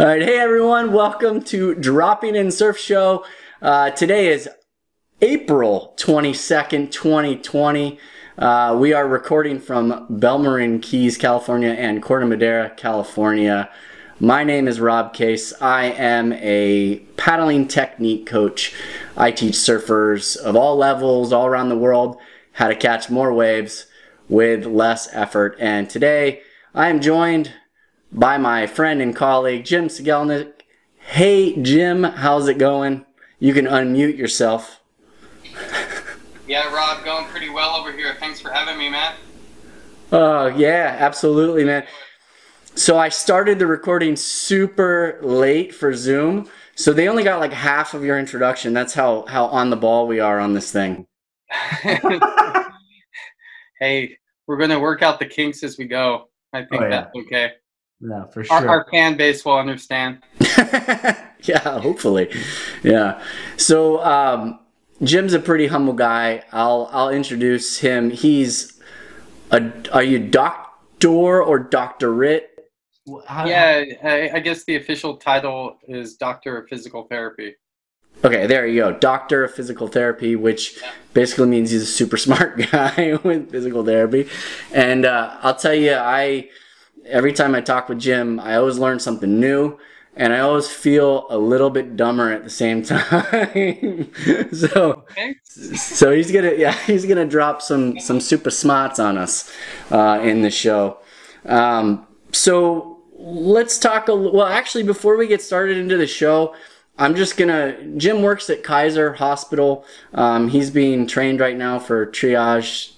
All right, hey everyone, welcome to Dropping in Surf Show. Uh, today is April 22nd, 2020. Uh, we are recording from Bel Marin Keys, California, and Corte Madera, California. My name is Rob Case. I am a paddling technique coach. I teach surfers of all levels, all around the world, how to catch more waves with less effort. And today I am joined by my friend and colleague, Jim Sigelnik. Hey, Jim, how's it going? You can unmute yourself. yeah, Rob, going pretty well over here. Thanks for having me, man. Oh, yeah, absolutely, man. So I started the recording super late for Zoom. So they only got like half of your introduction. That's how how on the ball we are on this thing. hey, we're going to work out the kinks as we go. I think oh, yeah. that's okay. Yeah, for sure. Our, our fan base will understand. yeah, hopefully. Yeah. So um, Jim's a pretty humble guy. I'll I'll introduce him. He's a are you doctor or doctorate? How, yeah, I, I, guess the official title is Doctor of Physical Therapy. Okay, there you go. Doctor of Physical Therapy, which yeah. basically means he's a super smart guy with physical therapy. And uh, I'll tell you, I every time I talk with Jim, I always learn something new and I always feel a little bit dumber at the same time. so, okay. so he's gonna, yeah, he's gonna drop some some super smarts on us uh, in the show. Um, so let's talk a well. Actually, before we get started into the show, I'm just gonna. Jim works at Kaiser Hospital. Um, he's being trained right now for triage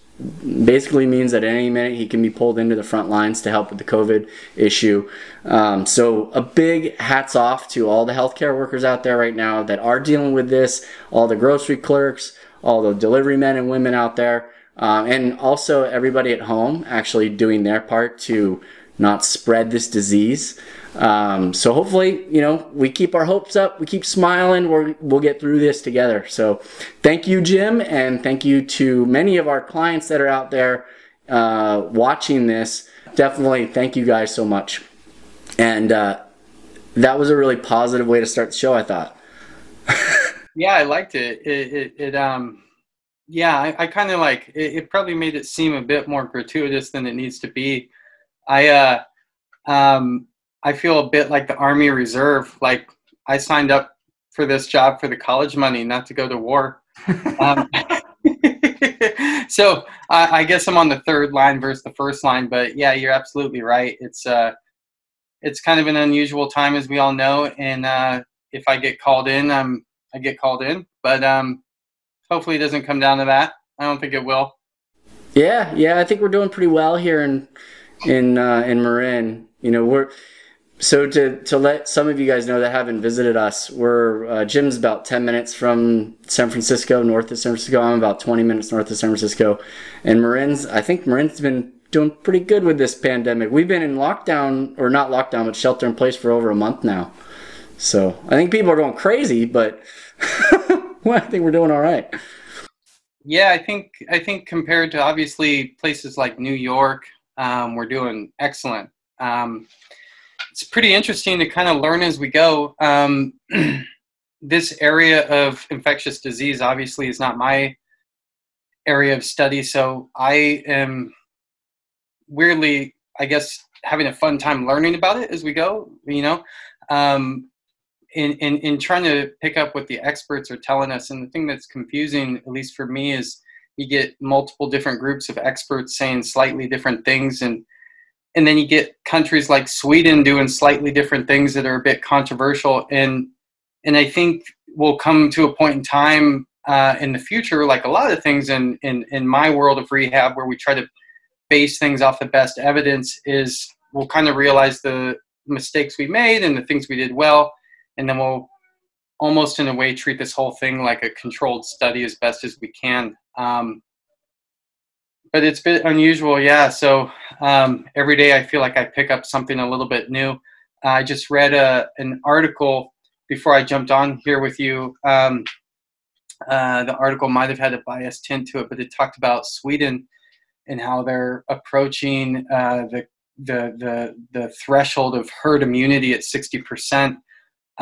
basically means that at any minute he can be pulled into the front lines to help with the COVID issue. Um, so, a big hats off to all the healthcare workers out there right now that are dealing with this, all the grocery clerks, all the delivery men and women out there, um, and also everybody at home actually doing their part to not spread this disease. Um, so hopefully, you know, we keep our hopes up, we keep smiling, we will get through this together. So thank you, Jim, and thank you to many of our clients that are out there uh, watching this. Definitely thank you guys so much. And uh, that was a really positive way to start the show, I thought. yeah, I liked it. It, it, it um, yeah, I, I kind of like it, it, probably made it seem a bit more gratuitous than it needs to be. I, uh, um, I feel a bit like the Army Reserve. Like I signed up for this job for the college money, not to go to war. Um, so I, I, guess I'm on the third line versus the first line. But yeah, you're absolutely right. It's uh, it's kind of an unusual time, as we all know. And uh, if I get called in, um, I get called in. But um, hopefully, it doesn't come down to that. I don't think it will. Yeah, yeah, I think we're doing pretty well here in in uh, in Marin. You know, we're so to to let some of you guys know that haven't visited us, we're uh, Jim's about ten minutes from San Francisco, north of San Francisco. I'm about twenty minutes north of San Francisco, and Marin's. I think Marin's been doing pretty good with this pandemic. We've been in lockdown or not lockdown, but shelter in place for over a month now. So I think people are going crazy, but well, I think we're doing all right. Yeah, I think I think compared to obviously places like New York, um, we're doing excellent. Um, it's pretty interesting to kind of learn as we go. Um, this area of infectious disease obviously is not my area of study, so I am weirdly, I guess, having a fun time learning about it as we go. You know, um, in, in in trying to pick up what the experts are telling us, and the thing that's confusing, at least for me, is you get multiple different groups of experts saying slightly different things and and then you get countries like Sweden doing slightly different things that are a bit controversial. And and I think we'll come to a point in time uh, in the future like a lot of things in, in in my world of rehab where we try to base things off the best evidence is we'll kind of realize the mistakes we made and the things we did well and then we'll almost in a way treat this whole thing like a controlled study as best as we can um, but it's a bit unusual, yeah. So um, every day I feel like I pick up something a little bit new. I just read a, uh, an article before I jumped on here with you. Um, uh, the article might have had a biased tint to it, but it talked about Sweden and how they're approaching uh, the the the the threshold of herd immunity at sixty percent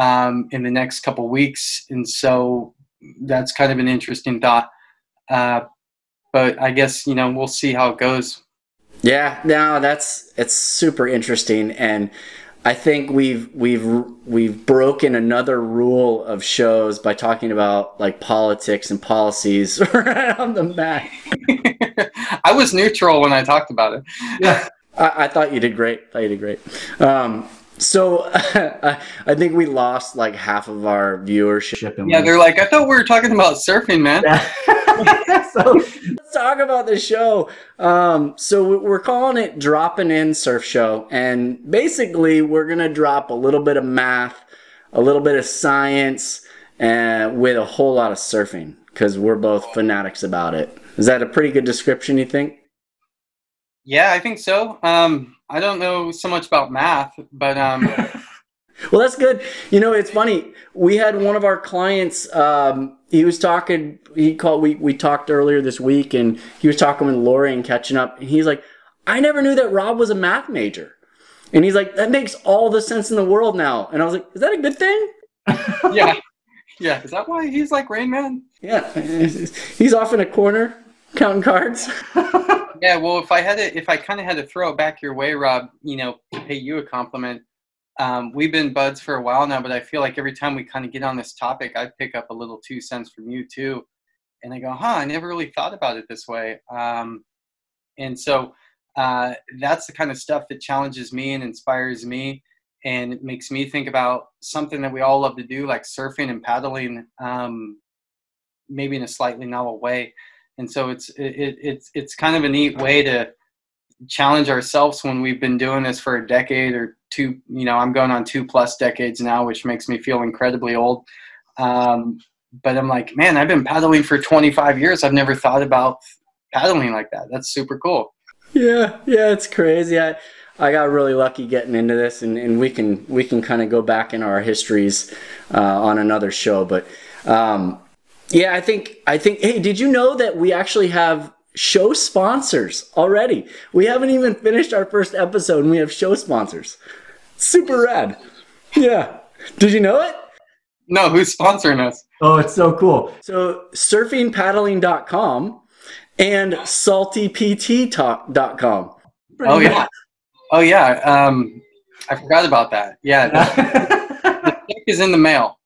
um, in the next couple weeks, and so that's kind of an interesting thought. Uh, but I guess you know we'll see how it goes. Yeah, no, that's it's super interesting, and I think we've we've we've broken another rule of shows by talking about like politics and policies right on the mat. I was neutral when I talked about it. Yeah, I, I thought you did great. I thought you did great. Um, so I think we lost like half of our viewership. yeah, they're like, I thought we were talking about surfing, man. so let's talk about the show. Um, so we're calling it Dropping In Surf Show, and basically we're gonna drop a little bit of math, a little bit of science, and with a whole lot of surfing because we're both fanatics about it. Is that a pretty good description? You think? Yeah, I think so. Um, I don't know so much about math, but um, well, that's good. You know, it's funny. We had one of our clients. Um, he was talking. He called. We we talked earlier this week, and he was talking with Lori and catching up. And he's like, "I never knew that Rob was a math major." And he's like, "That makes all the sense in the world now." And I was like, "Is that a good thing?" yeah, yeah. Is that why he's like Rain Man? Yeah, he's off in a corner counting cards. Yeah, well, if I had to, if I kind of had to throw it back your way, Rob, you know, to pay you a compliment. Um, we've been buds for a while now, but I feel like every time we kind of get on this topic, I pick up a little two cents from you too, and I go, "Huh, I never really thought about it this way." Um, and so uh, that's the kind of stuff that challenges me and inspires me, and it makes me think about something that we all love to do, like surfing and paddling, um, maybe in a slightly novel way and so it's it, it's it's kind of a neat way to challenge ourselves when we've been doing this for a decade or two you know i'm going on two plus decades now which makes me feel incredibly old. Um, but i'm like man i've been paddling for 25 years. I've never thought about paddling like that. That's super cool. Yeah yeah it's crazy. I I got really lucky getting into this, and, and we can we can kind of go back in our histories uh, on another show. But um, yeah, I think I think. Hey, did you know that we actually have show sponsors already? We haven't even finished our first episode, and we have show sponsors. Super rad. Yeah. Did you know it? No, who's sponsoring us? Oh, it's so cool. So surfingpaddling.com and saltypt.com. Oh yeah. Oh yeah. Um, I forgot about that. Yeah. the check is in the mail.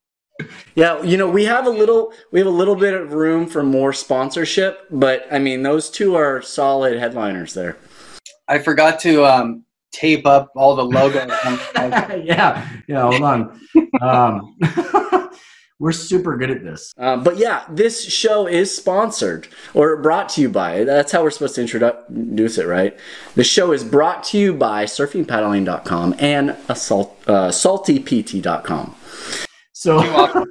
Yeah, you know, we have a little we have a little bit of room for more sponsorship, but I mean, those two are solid headliners there. I forgot to um, tape up all the logos. yeah, yeah. Hold on. Um, we're super good at this. Uh, but yeah, this show is sponsored or brought to you by. That's how we're supposed to introduce it, right? The show is brought to you by surfingpaddling.com and assault, uh, saltypt.com. So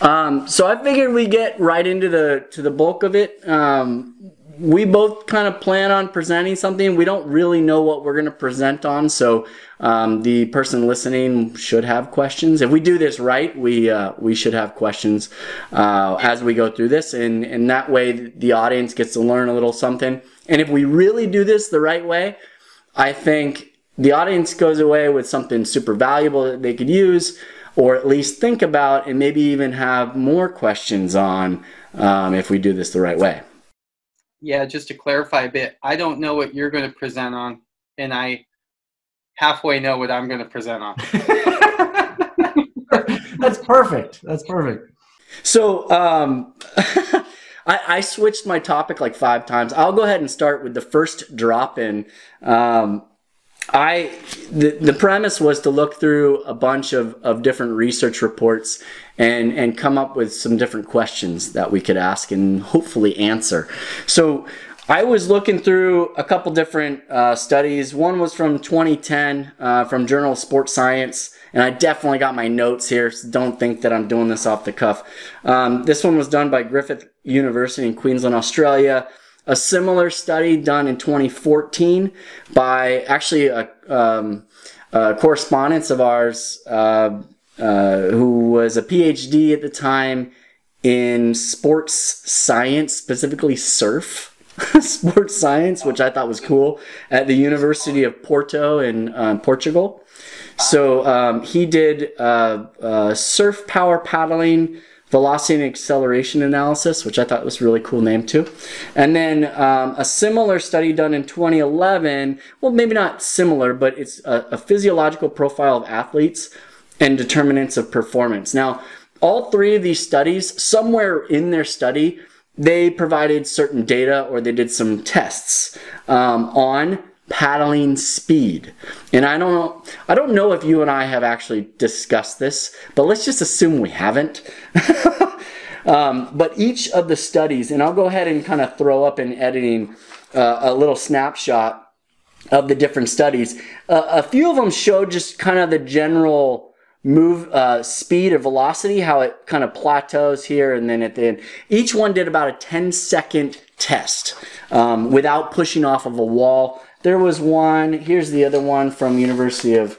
Um, so I figured we get right into the to the bulk of it. Um, we both kind of plan on presenting something. We don't really know what we're going to present on, so um, the person listening should have questions. If we do this right, we uh, we should have questions uh, as we go through this, and and that way the audience gets to learn a little something. And if we really do this the right way, I think the audience goes away with something super valuable that they could use or at least think about and maybe even have more questions on um, if we do this the right way. Yeah, just to clarify a bit, I don't know what you're going to present on, and I halfway know what I'm going to present on. That's perfect. That's perfect. So, um, I, I, switched my topic like five times. I'll go ahead and start with the first drop in. Um, I the, the premise was to look through a bunch of, of different research reports and and come up with some different questions that we could ask and hopefully answer. So I was looking through a couple different uh, studies. One was from 2010 uh, from Journal of Sports Science, and I definitely got my notes here. So don't think that I'm doing this off the cuff. Um, this one was done by Griffith University in Queensland, Australia a similar study done in 2014 by actually a, um, a correspondence of ours uh, uh, who was a PhD at the time in sports science, specifically surf. sports science, which I thought was cool, at the University of Porto in um, Portugal. So um, he did uh, uh, surf power paddling, velocity and acceleration analysis, which I thought was a really cool name too. And then um, a similar study done in 2011, well, maybe not similar, but it's a, a physiological profile of athletes and determinants of performance. Now, all three of these studies, somewhere in their study, they provided certain data or they did some tests um, on paddling speed. And I don't know, I don't know if you and I have actually discussed this, but let's just assume we haven't. um, but each of the studies, and I'll go ahead and kind of throw up in editing uh, a little snapshot of the different studies. Uh, a few of them showed just kind of the general move uh, speed or velocity, how it kind of plateaus here, and then at the end, each one did about a 10 second test um, without pushing off of a wall. There was one. Here's the other one from University of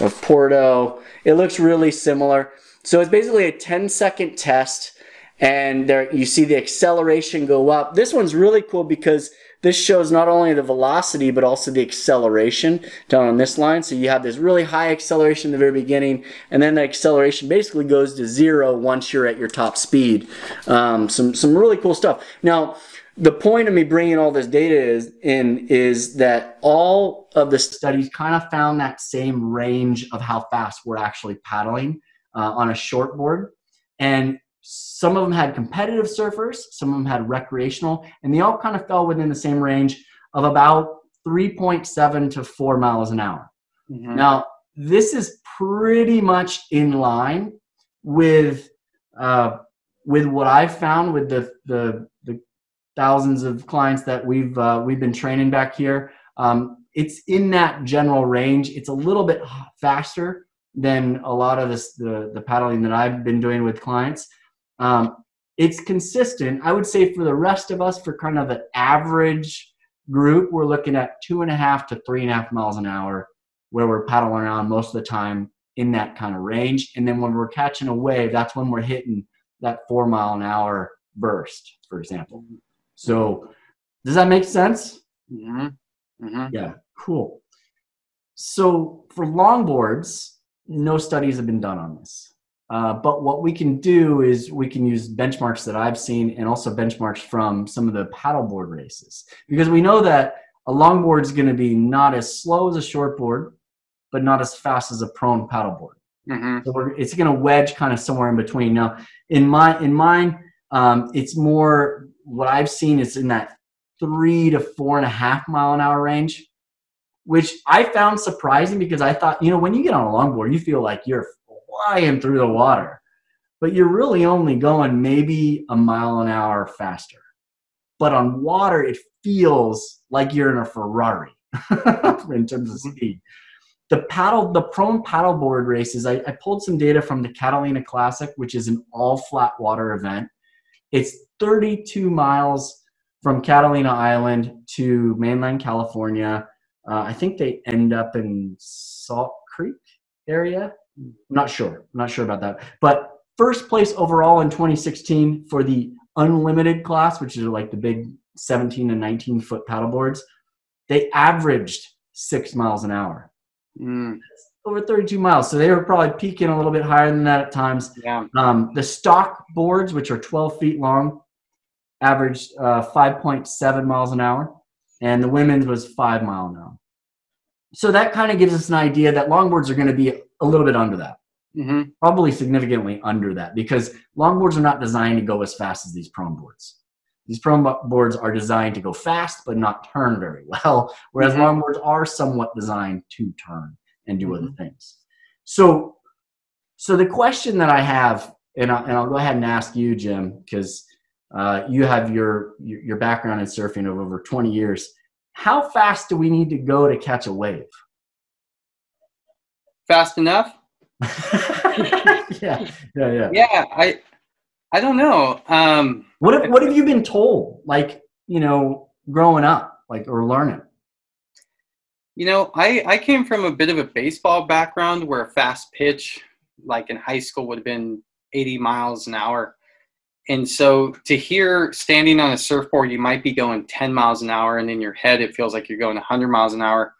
of Porto. It looks really similar. So it's basically a 10 second test, and there you see the acceleration go up. This one's really cool because this shows not only the velocity but also the acceleration down on this line. So you have this really high acceleration in the very beginning, and then the acceleration basically goes to zero once you're at your top speed. Um, some some really cool stuff. Now the point of me bringing all this data is in is that all of the studies kind of found that same range of how fast we're actually paddling uh, on a short board and some of them had competitive surfers some of them had recreational and they all kind of fell within the same range of about 3.7 to 4 miles an hour mm-hmm. now this is pretty much in line with uh, with what I've found with the, the the thousands of clients that we've uh, we've been training back here. Um, it's in that general range. It's a little bit faster than a lot of this the the paddling that I've been doing with clients. Um, it's consistent. I would say for the rest of us, for kind of the average group, we're looking at two and a half to three and a half miles an hour, where we're paddling around most of the time in that kind of range. And then when we're catching a wave, that's when we're hitting that four mile an hour burst, for example. So, does that make sense? Mm-hmm. Mm-hmm. Yeah, cool. So, for longboards, no studies have been done on this. Uh, but what we can do is we can use benchmarks that I've seen and also benchmarks from some of the paddleboard races because we know that a longboard is going to be not as slow as a shortboard, but not as fast as a prone paddleboard. Mm-hmm. So it's going to wedge kind of somewhere in between. Now, in my in mine, um, it's more what I've seen is in that three to four and a half mile an hour range, which I found surprising because I thought, you know, when you get on a longboard, you feel like you're flying through the water, but you're really only going maybe a mile an hour faster. But on water, it feels like you're in a Ferrari in terms of mm-hmm. speed. The paddle, the prone paddleboard races, I, I pulled some data from the Catalina Classic, which is an all flat water event. It's 32 miles from Catalina Island to mainland California. Uh, I think they end up in Salt Creek area. I'm not sure. I'm not sure about that. But first place overall in 2016 for the unlimited class, which is like the big 17 and 19 foot paddle boards, they averaged six miles an hour. Mm. Over 32 miles. So they were probably peaking a little bit higher than that at times. Yeah. Um, the stock boards, which are 12 feet long, averaged uh, 5.7 miles an hour, and the women's was five mile an hour. So that kind of gives us an idea that longboards are going to be a little bit under that, mm-hmm. probably significantly under that, because longboards are not designed to go as fast as these prone boards. These prone boards are designed to go fast but not turn very well, whereas mm-hmm. longboards are somewhat designed to turn and do mm-hmm. other things. So, so the question that I have, and, I, and I'll go ahead and ask you, Jim, because uh, you have your your background in surfing of over 20 years. How fast do we need to go to catch a wave? Fast enough? yeah, yeah, yeah. Yeah, I I don't know. Um, what have, what have you been told? Like you know, growing up, like or learning. You know, I I came from a bit of a baseball background where a fast pitch, like in high school, would have been 80 miles an hour and so to hear standing on a surfboard, you might be going 10 miles an hour, and in your head, it feels like you're going 100 miles an hour.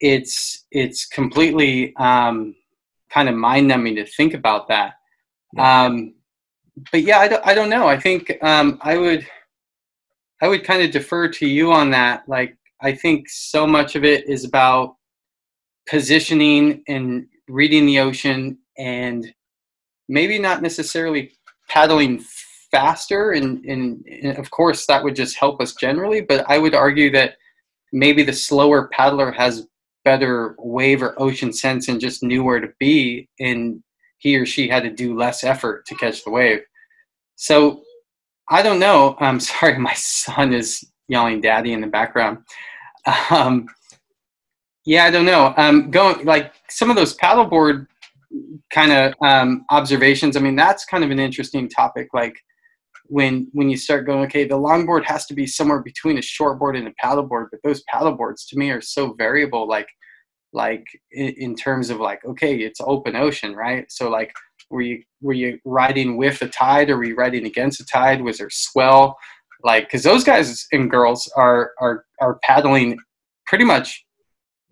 It's it's completely um, kind of mind numbing to think about that. Um, but yeah, I don't, I don't know. I think um, I would I would kind of defer to you on that. Like I think so much of it is about positioning and reading the ocean and maybe not necessarily paddling faster and, and, and, of course that would just help us generally but i would argue that maybe the slower paddler has better wave or ocean sense and just knew where to be and he or she had to do less effort to catch the wave. So i don't know. I'm sorry my son is yelling daddy in the background. Um, yeah i don't know. Um, going like some of those paddleboard kind of um, observations. I mean, that's kind of an interesting topic. Like when when you start going, okay, the longboard has to be somewhere between a shortboard and a paddleboard, but those paddleboards to me are so variable. Like like in, in terms of like, okay, it's open ocean, right? So like, were you were you riding with the tide, or were you riding against the tide? Was there swell? Like, because those guys and girls are are are paddling pretty much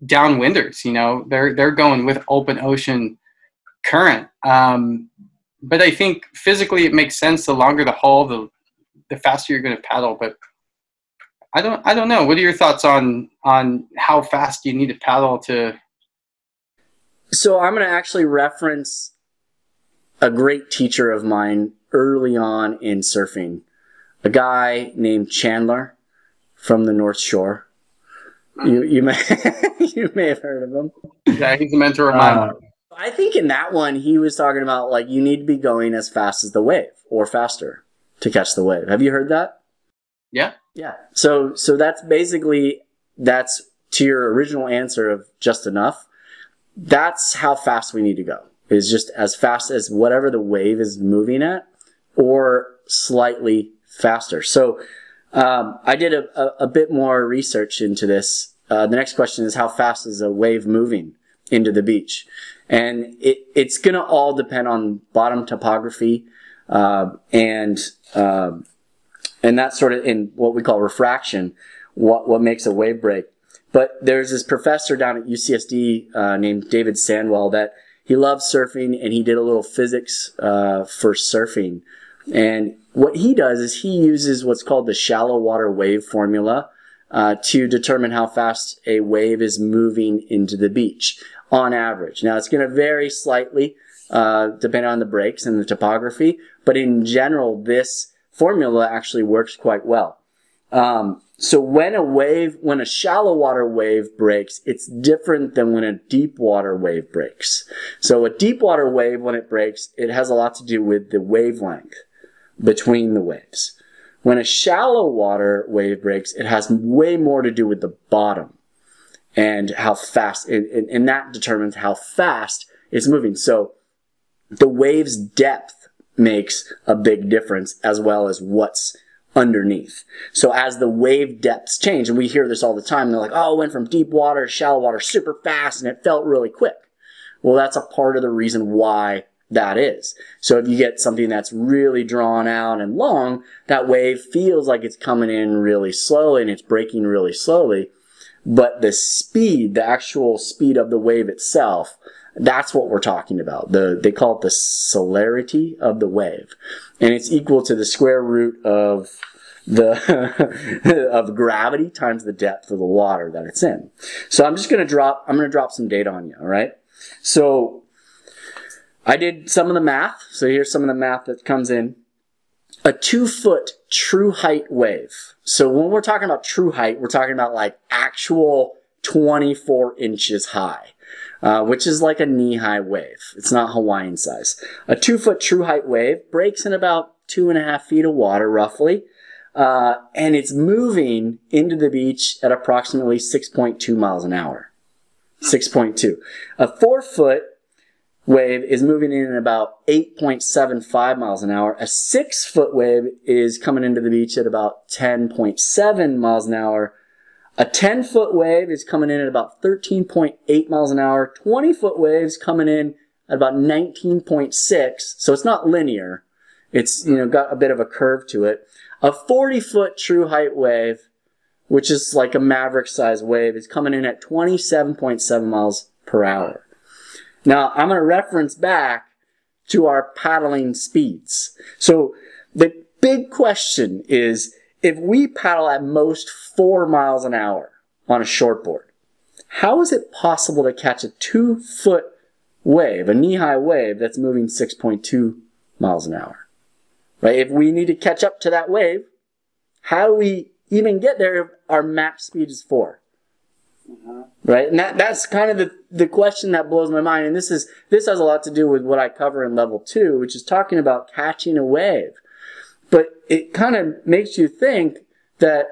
downwinders. You know, they're they're going with open ocean current. Um, but I think physically it makes sense. The longer the hull, the the faster you're going to paddle. But I don't I don't know. What are your thoughts on on how fast you need to paddle to? So I'm going to actually reference a great teacher of mine early on in surfing, a guy named Chandler from the North Shore. You you may you may have heard of him. Yeah, he's a mentor of mine. Uh, I think in that one he was talking about like you need to be going as fast as the wave or faster to catch the wave. Have you heard that? Yeah. Yeah. So so that's basically that's to your original answer of just enough. That's how fast we need to go. Is just as fast as whatever the wave is moving at or slightly faster. So um, I did a, a, a, bit more research into this. Uh, the next question is how fast is a wave moving into the beach? and it, it's going to all depend on bottom topography uh, and uh, and that sort of in what we call refraction, what what makes a wave break. But there's this professor down at UCSD uh, named David Sandwell that he loves surfing and he did a little physics uh, for surfing. And what he does is he uses what's called the shallow water wave formula uh, to determine how fast a wave is moving into the beach on average. Now, it's going to vary slightly uh, depending on the breaks and the topography, but in general, this formula actually works quite well. Um, so when a wave, when a shallow water wave breaks, it's different than when a deep water wave breaks. So a deep water wave, when it breaks, it has a lot to do with the wavelength between the waves. When a shallow water wave breaks, it has way more to do with the bottom and how fast, and, and, and that determines how fast it's moving. So the wave's depth makes a big difference as well as what's underneath. So as the wave depths change, and we hear this all the time, they're like, oh, it went from deep water to shallow water super fast and it felt really quick. Well, that's a part of the reason why that is. So if you get something that's really drawn out and long, that wave feels like it's coming in really slowly and it's breaking really slowly. But the speed, the actual speed of the wave itself, that's what we're talking about. The, they call it the celerity of the wave. And it's equal to the square root of the, of gravity times the depth of the water that it's in. So I'm just going to drop, I'm going to drop some data on you. All right. So I did some of the math. So here's some of the math that comes in a two foot true height wave. So when we're talking about true height, we're talking about like actual 24 inches high, uh, which is like a knee high wave. It's not Hawaiian size. A two foot true height wave breaks in about two and a half feet of water roughly. Uh, and it's moving into the beach at approximately 6.2 miles an hour. 6.2. A four foot wave is moving in at about 8.75 miles an hour. A six foot wave is coming into the beach at about 10.7 miles an hour. A 10 foot wave is coming in at about 13.8 miles an hour. 20 foot waves coming in at about 19.6. So it's not linear. It's, you know, got a bit of a curve to it. A 40 foot true height wave, which is like a maverick size wave, is coming in at 27.7 miles per hour. Now, I'm going to reference back to our paddling speeds. So the big question is if we paddle at most four miles an hour on a shortboard, how is it possible to catch a two foot wave, a knee high wave that's moving 6.2 miles an hour? Right? If we need to catch up to that wave, how do we even get there if our max speed is 4 mm-hmm. Right? And that, that's kind of the, the question that blows my mind. And this is, this has a lot to do with what I cover in level two, which is talking about catching a wave. But it kind of makes you think that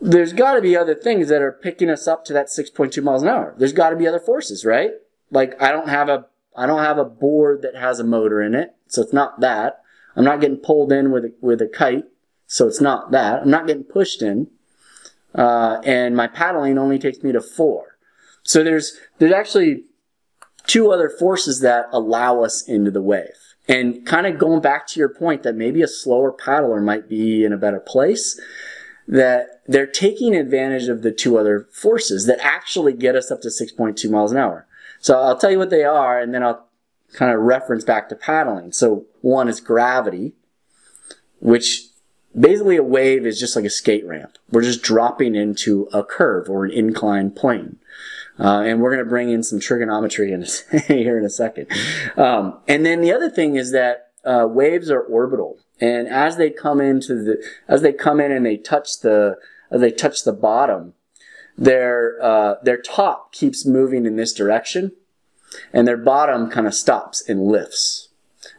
there's got to be other things that are picking us up to that 6.2 miles an hour. There's got to be other forces, right? Like I don't have a I don't have a board that has a motor in it, so it's not that. I'm not getting pulled in with a, with a kite, so it's not that. I'm not getting pushed in, uh, and my paddling only takes me to four. So there's there's actually two other forces that allow us into the wave. And kind of going back to your point that maybe a slower paddler might be in a better place, that they're taking advantage of the two other forces that actually get us up to 6.2 miles an hour. So I'll tell you what they are, and then I'll kind of reference back to paddling. So one is gravity, which basically a wave is just like a skate ramp. We're just dropping into a curve or an inclined plane. Uh, and we're going to bring in some trigonometry in a, here in a second. Um, and then the other thing is that uh, waves are orbital, and as they come into the as they come in and they touch the as they touch the bottom, their uh, their top keeps moving in this direction, and their bottom kind of stops and lifts,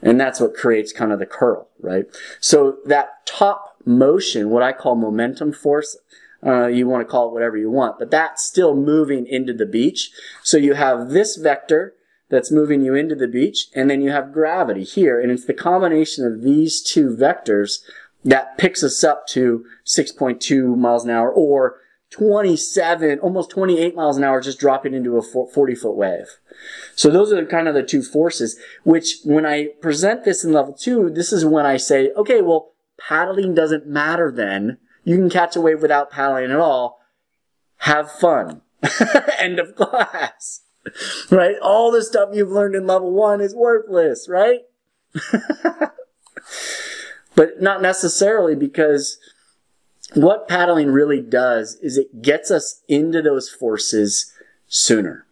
and that's what creates kind of the curl, right? So that top motion, what I call momentum force, uh, you want to call it whatever you want, but that's still moving into the beach. So you have this vector that's moving you into the beach, and then you have gravity here, and it's the combination of these two vectors that picks us up to 6.2 miles an hour or 27, almost 28 miles an hour just dropping into a 40 foot wave. So those are kind of the two forces, which when I present this in level two, this is when I say, okay, well, paddling doesn't matter then you can catch a wave without paddling at all. Have fun. End of class. Right? All the stuff you've learned in level one is worthless, right? but not necessarily because what paddling really does is it gets us into those forces sooner.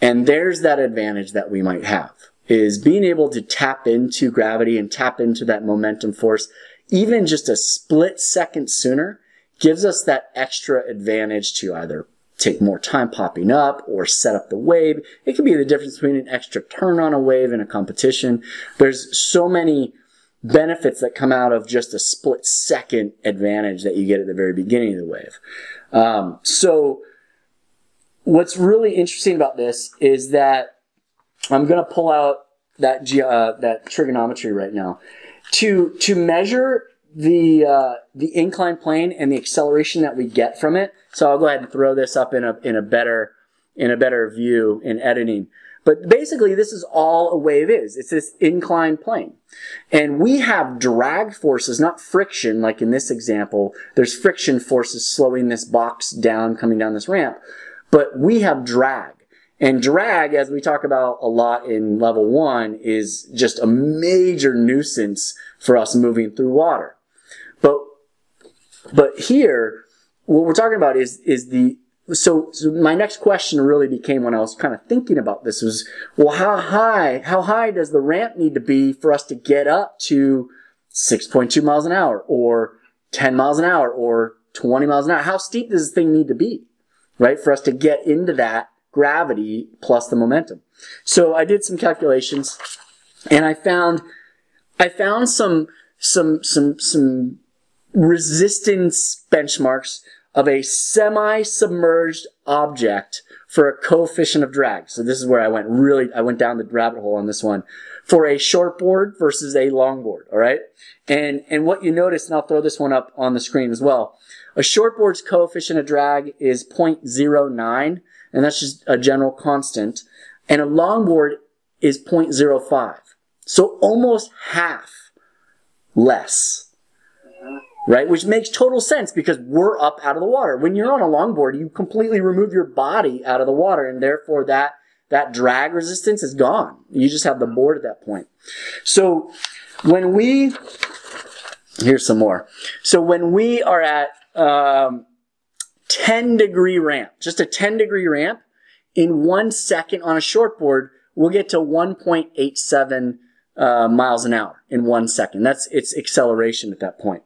And there's that advantage that we might have is being able to tap into gravity and tap into that momentum force even just a split second sooner gives us that extra advantage to either take more time popping up or set up the wave. It could be the difference between an extra turn on a wave in a competition. There's so many benefits that come out of just a split second advantage that you get at the very beginning of the wave. Um, so what's really interesting about this is that I'm going to pull out that uh, that trigonometry right now to to measure the uh, the inclined plane and the acceleration that we get from it. So I'll go ahead and throw this up in a in a better in a better view in editing. But basically, this is all a wave is. It's this inclined plane. And we have drag forces, not friction, like in this example. There's friction forces slowing this box down, coming down this ramp. But we have drag. And drag, as we talk about a lot in level one, is just a major nuisance for us moving through water. But, but here, what we're talking about is, is the, so, so my next question really became when I was kind of thinking about this was, well, how high, how high does the ramp need to be for us to get up to 6.2 miles an hour or 10 miles an hour or 20 miles an hour? How steep does this thing need to be, right? For us to get into that gravity plus the momentum. So I did some calculations and I found, I found some, some, some, some resistance benchmarks of a semi-submerged object for a coefficient of drag. So this is where I went really, I went down the rabbit hole on this one for a shortboard versus a longboard. All right. And, and what you notice, and I'll throw this one up on the screen as well. A shortboard's coefficient of drag is 0.09, and that's just a general constant. And a longboard is 0.05. So almost half less. Right? Which makes total sense because we're up out of the water. When you're on a longboard, you completely remove your body out of the water and therefore that that drag resistance is gone. You just have the board at that point. So when we here's some more. So when we are at um, 10 degree ramp, just a 10 degree ramp, in one second on a shortboard, we'll get to 1.87 uh, miles an hour in one second. That's its acceleration at that point.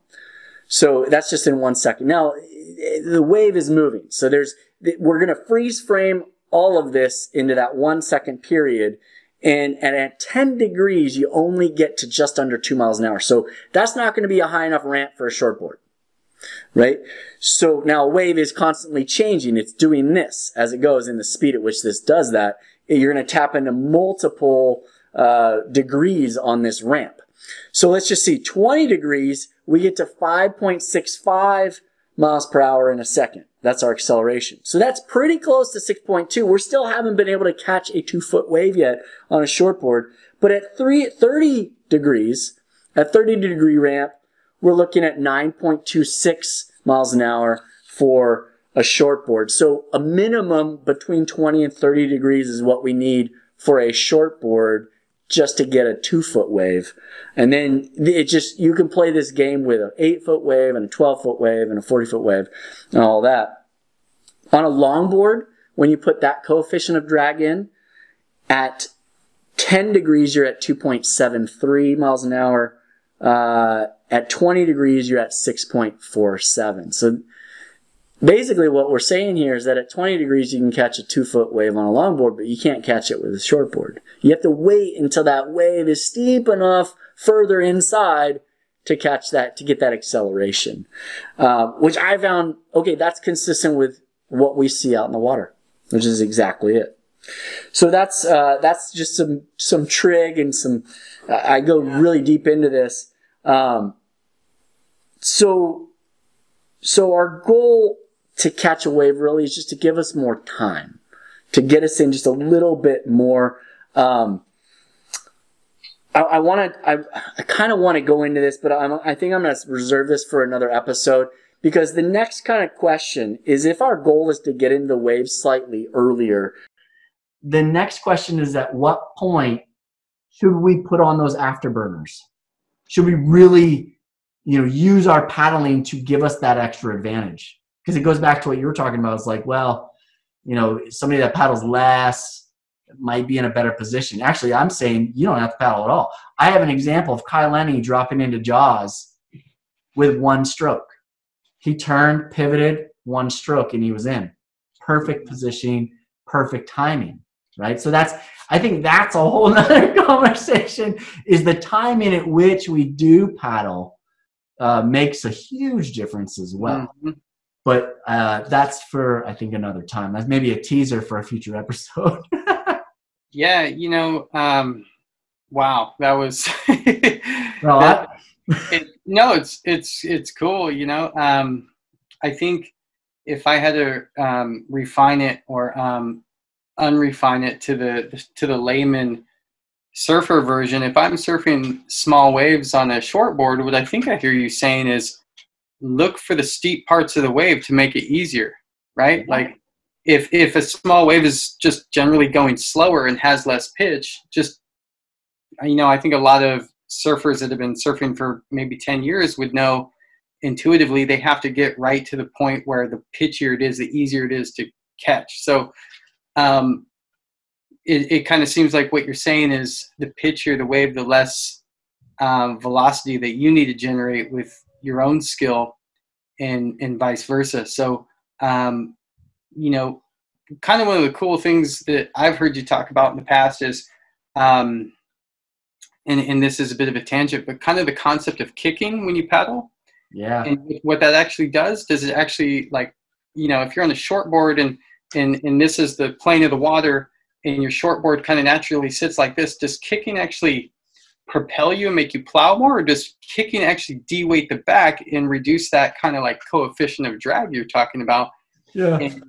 So that's just in one second. Now the wave is moving. So there's we're going to freeze frame all of this into that one second period. And, and at 10 degrees, you only get to just under two miles an hour. So that's not going to be a high enough ramp for a shortboard right? So now a wave is constantly changing. It's doing this as it goes in the speed at which this does that. You're going to tap into multiple uh, degrees on this ramp. So let's just see 20 degrees, we get to 5.65 miles per hour in a second. That's our acceleration. So that's pretty close to 6.2. We still haven't been able to catch a two foot wave yet on a shortboard. But at three, 30 degrees, at 30 degree ramp, we're looking at 9.26 miles an hour for a shortboard. So a minimum between 20 and 30 degrees is what we need for a shortboard just to get a two foot wave. And then it just, you can play this game with an eight foot wave and a 12 foot wave and a 40 foot wave and all that. On a longboard, when you put that coefficient of drag in, at 10 degrees, you're at 2.73 miles an hour. Uh, at 20 degrees, you're at 6.47. So basically what we're saying here is that at 20 degrees, you can catch a two foot wave on a longboard, but you can't catch it with a shortboard. You have to wait until that wave is steep enough further inside to catch that, to get that acceleration. Uh, which I found, okay, that's consistent with what we see out in the water, which is exactly it. So that's, uh, that's just some, some trig and some, I go really deep into this. Um, so, so our goal to catch a wave really is just to give us more time, to get us in just a little bit more. Um, I, want to, I, I kind of want to go into this, but I'm, I think I'm going to reserve this for another episode because the next kind of question is if our goal is to get into the wave slightly earlier, the next question is at what point should we put on those afterburners? Should we really you know, use our paddling to give us that extra advantage. Because it goes back to what you were talking about. It's like, well, you know, somebody that paddles less might be in a better position. Actually, I'm saying you don't have to paddle at all. I have an example of Kai Lenny dropping into Jaws with one stroke. He turned, pivoted, one stroke, and he was in. Perfect positioning, perfect timing, right? So that's, I think that's a whole other conversation is the timing at which we do paddle uh, makes a huge difference as well. Mm-hmm. But uh, that's for I think another time. That's maybe a teaser for a future episode. yeah, you know, um, wow, that was. well, that, it, no, it's it's it's cool. You know, um, I think if I had to um, refine it or um, unrefine it to the to the layman surfer version, if I'm surfing small waves on a shortboard, what I think I hear you saying is look for the steep parts of the wave to make it easier, right? Like if if a small wave is just generally going slower and has less pitch, just you know, I think a lot of surfers that have been surfing for maybe 10 years would know intuitively they have to get right to the point where the pitchier it is, the easier it is to catch. So um, it, it kind of seems like what you're saying is the pitchier the wave, the less um, velocity that you need to generate with your own skill, and and vice versa. So, um, you know, kind of one of the cool things that I've heard you talk about in the past is, um, and and this is a bit of a tangent, but kind of the concept of kicking when you paddle. Yeah. And what that actually does, does it actually like, you know, if you're on a shortboard and and and this is the plane of the water and your shortboard kind of naturally sits like this, does kicking actually propel you and make you plow more, or does kicking actually de-weight the back and reduce that kind of like coefficient of drag you're talking about? Yeah. And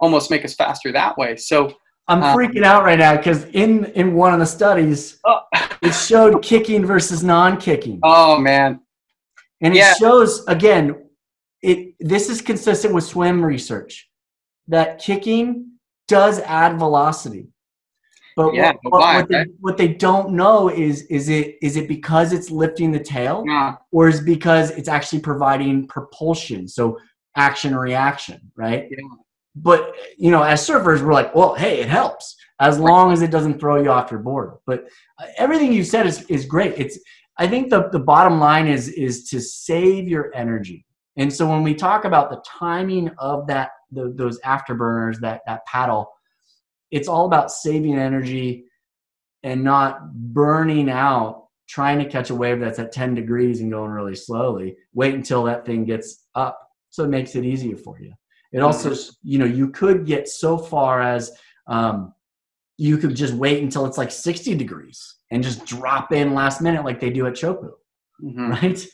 almost make us faster that way. So I'm Uh, freaking out right now because in in one of the studies, Oh, it showed kicking versus non-kicking, oh man. and it yeah. shows again. It this is consistent with swim research that kicking does add velocity. But Yeah, what, what- why, what they, right? what they don't know is is it is it because it's lifting the tail Yeah. or is it because it's actually providing propulsion, so action reaction, right? Yeah. But you know, as surfers, we're like, well, hey, it helps as long as it doesn't throw you off your board. But uh, everything you said is is great. It's I think the the bottom line is is to save your energy. And so when we talk about the timing of that the, those afterburners, that that paddle, it's all about saving energy and not burning out trying to catch a wave that's at 10 degrees and going really slowly. Wait until that thing gets up. So it makes it easier for you. It also, you know, you could get so far as um, you could just wait until it's like 60 degrees and just drop in last minute like they do at Chopu, Mhm. right?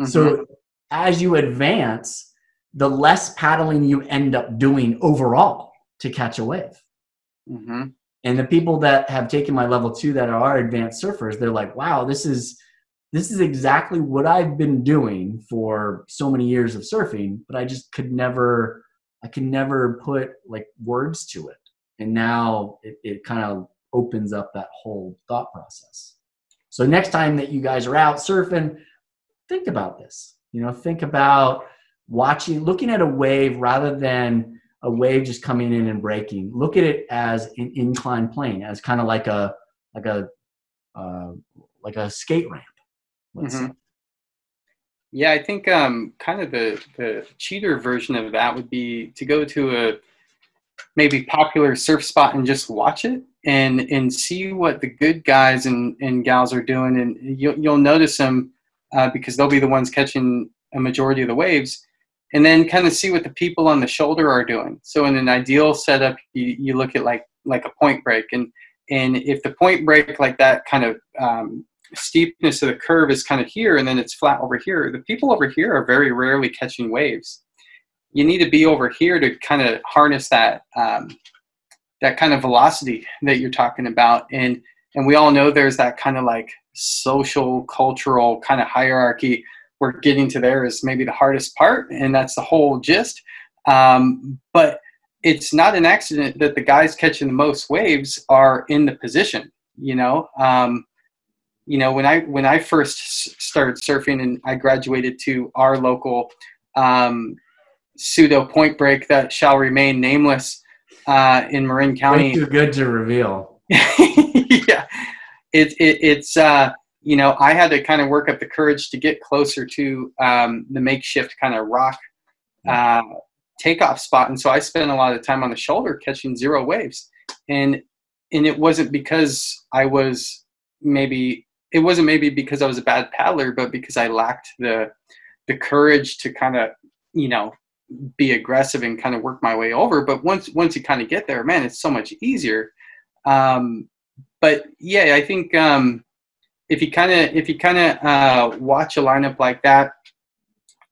Mhm. So as you advance, the less paddling you end up doing overall to catch a wave. Mhm. And the people that have taken my level two that are advanced surfers, they're like, wow, this is this is exactly what I've been doing for so many years of surfing, but I just could never I could never put like words to it. And now it, it kind of opens up that whole thought process. So next time that you guys are out surfing, think about this. You know, think about watching, looking at a wave rather than a wave just coming in and breaking. Look at it as an inclined plane, as kind of like a like a uh, like a skate ramp. Let's Mhm. Yeah, I think um, kind of the the cheater version of that would be to go to a maybe popular surf spot and just watch it and and see what the good guys and, and gals are doing, and you'll you'll notice them uh, because they'll be the ones catching a majority of the waves, and then kind of see what the people on the shoulder are doing. So in an ideal setup, you, you look at like like a point break, and and if the point break like that kind of um, steepness of the curve is kind of here and then it's flat over here. The people over here are very rarely catching waves. You need to be over here to kind of harness that um, that kind of velocity that you're talking about. And and we all know there's that kind of like social cultural kind of hierarchy where getting to there is maybe the hardest part, and that's the whole gist. Um, but it's not an accident that the guys catching the most waves are in the position. You know, um, you know when i when i first started surfing and i graduated to our local um, pseudo point break that shall remain nameless uh, in marin Way county too good to reveal. yeah it, it, it's uh, you know i had to kind of work up the courage to get closer to um, the makeshift kind of rock uh, takeoff spot. And so i spent a lot of time on the shoulder catching zero waves. And and it wasn't because i was maybe it wasn't maybe because i was a bad paddler but because i lacked the the courage to kind of you know be aggressive and kind of work my way over. But once once you kind of get there man it's so much easier. Um, but yeah i think um, if you kind of if you kind of uh, watch a lineup like that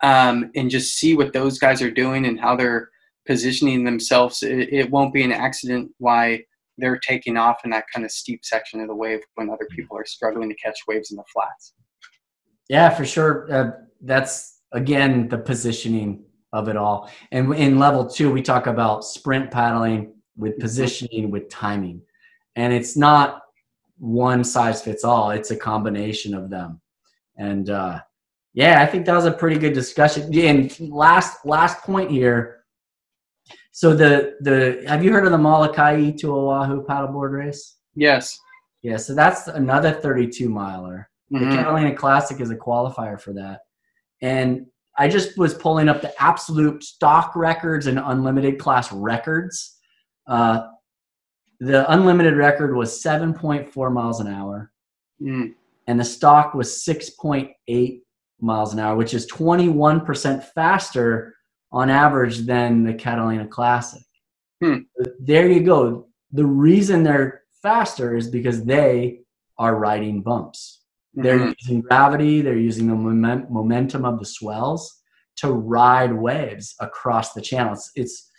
um, and just see what those guys are doing and how they're positioning themselves it, it won't be an accident why they're taking off in that kind of steep section of the wave when other people are struggling to catch waves in the flats Yeah, for sure. Uh, that's again the positioning of it all. And in level two, we talk about sprint paddling with positioning with timing, and it's not one size fits all. It's a combination of them. And uh, yeah, I think that was a pretty good discussion. And last last point here. So the the have you heard of the Molokai to Oahu paddleboard race? yes Yeah, so that's another 32 miler. The Mhm. Catalina Classic is a qualifier for that. And I just was pulling up the absolute stock records and unlimited class records. Uh, the unlimited record was 7.4 miles an hour, Mm. and the stock was 6.8 miles an hour, which is 21% faster on average than the Catalina Classic. Hmm. There you go. The reason they're faster is because they are riding bumps. They're Mhm. using gravity, they're using the moment, momentum of the swells to ride waves across the channel. It's, it's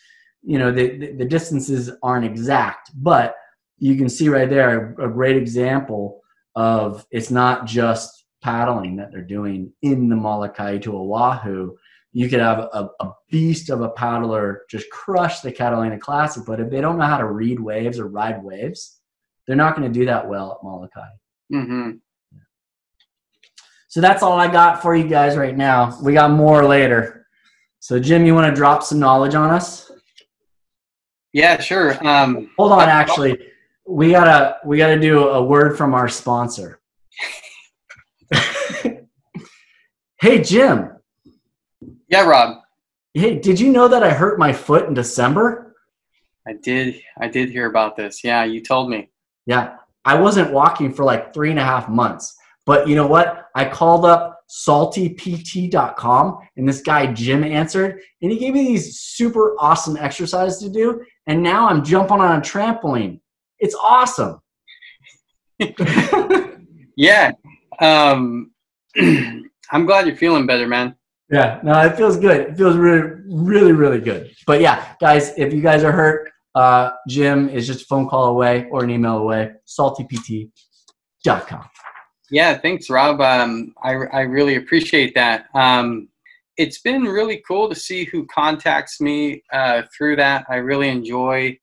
you know the, the, the distances aren't exact, but you can see right there a great example of it's not just paddling that they're doing in the Molokai to Oahu. You could have a, a, beast of a paddler just crush the Catalina Classic, but if they don't know how to read waves or ride waves, they're not going to do that well at Molokai. Mm-hmm. So that's all I got for you guys right now. We got more later. So Jim, you want to drop some knowledge on us? Yeah, sure. Um, Hold on, actually, we gotta we gotta do a word from our sponsor. hey, Jim. Yeah, Rob. Hey, did you know that I hurt my foot in December? I did. I did hear about this. Yeah, you told me. Yeah, I wasn't walking for like three and a half months. But you know what? I called up saltypt.com and this guy Jim answered and he gave me these super awesome exercises to do and now I'm jumping on a trampoline. It's awesome. yeah. Um, I'm glad you're feeling better, man. Yeah, no, it feels good. It feels really, really, really good. But yeah, guys, if you guys are hurt, uh, Jim is just a phone call away or an email away, saltypt.com. Yeah, thanks, Rob. Um, I, I really appreciate that. Um, it's been really cool to see who contacts me uh, through that. I really enjoy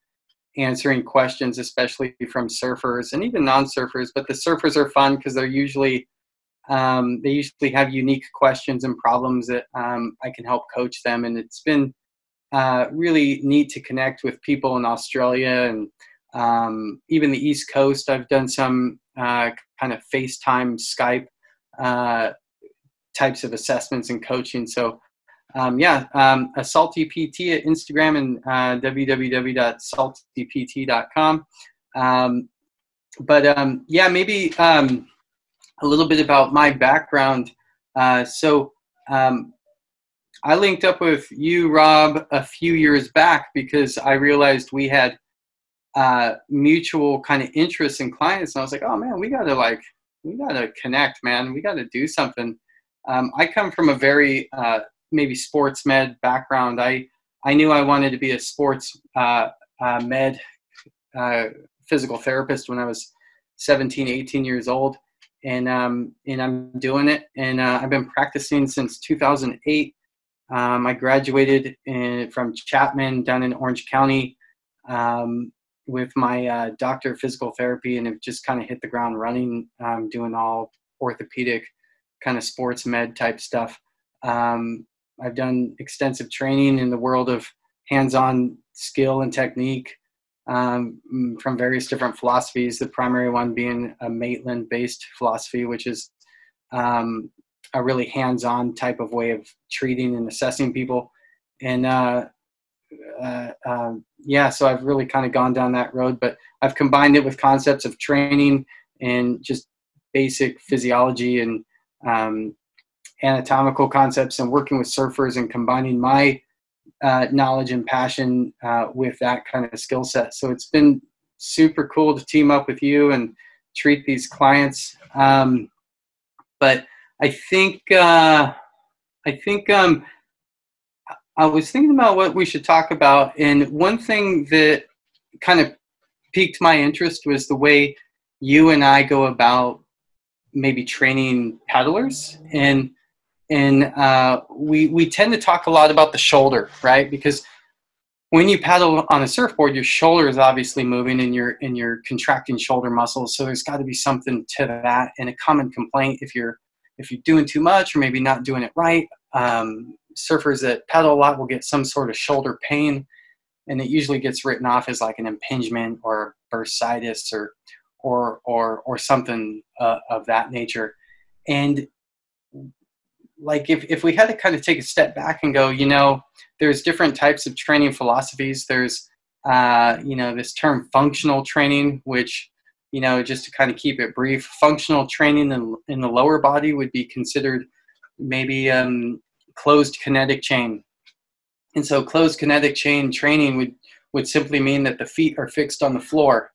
answering questions, especially from surfers and even non-surfers. But the surfers are fun because they're usually um, they usually have unique questions and problems that um, I can help coach them. And it's been uh, really neat to connect with people in Australia and um, even the East Coast. I've done some uh, kind of FaceTime, Skype uh, types of assessments and coaching. So, um, yeah, um, a Salty PT at Instagram and uh, www.saltypt.com. Um, but um, yeah, maybe um, a little bit about my background. Uh, so, um, I linked up with you, Rob, a few years back because I realized we had uh, mutual kind of interests in clients. And I was like, oh man, we got to like, we got to connect, man. We got to do something. Um, I come from a very uh, maybe sports med background. I, I knew I wanted to be a sports uh, uh med uh, physical therapist when I was 17, 18 years old. And, um, and I'm doing it. And uh, I've been practicing since 2008. Um, I graduated in, from Chapman down in Orange County. Um, with my uh, doctor of physical therapy and have just kind of hit the ground running, um, doing all orthopedic kind of sports med type stuff. Um, I've done extensive training in the world of hands-on skill and technique um, from various different philosophies. The primary one being a Maitland-based philosophy, which is um, a really hands-on type of way of treating and assessing people. And uh, uh, um, yeah, so I've really kind of gone down that road, but I've combined it with concepts of training and just basic physiology and um, anatomical concepts and working with surfers and combining my uh, knowledge and passion uh, with that kind of skill set. So it's been super cool to team up with you and treat these clients. Um, but I think uh, I think um, I was thinking about what we should talk about, and one thing that kind of piqued my interest was the way you and I go about maybe training paddlers, and and uh, we we tend to talk a lot about the shoulder, right? Because when you paddle on a surfboard, your shoulder is obviously moving, and you're and you're contracting shoulder muscles. So there's got to be something to that. And a common complaint if you're if you're doing too much or maybe not doing it right, um, surfers that paddle a lot will get some sort of shoulder pain, and it usually gets written off as like an impingement or bursitis or or or or something uh, of that nature. And like if, if we had to kind of take a step back and go, you know, there's different types of training philosophies. There's uh, you know this term functional training, which you know just to kind of keep it brief, functional training in, in the lower body would be considered maybe um, closed kinetic chain. And so closed kinetic chain training would, would simply mean that the feet are fixed on the floor.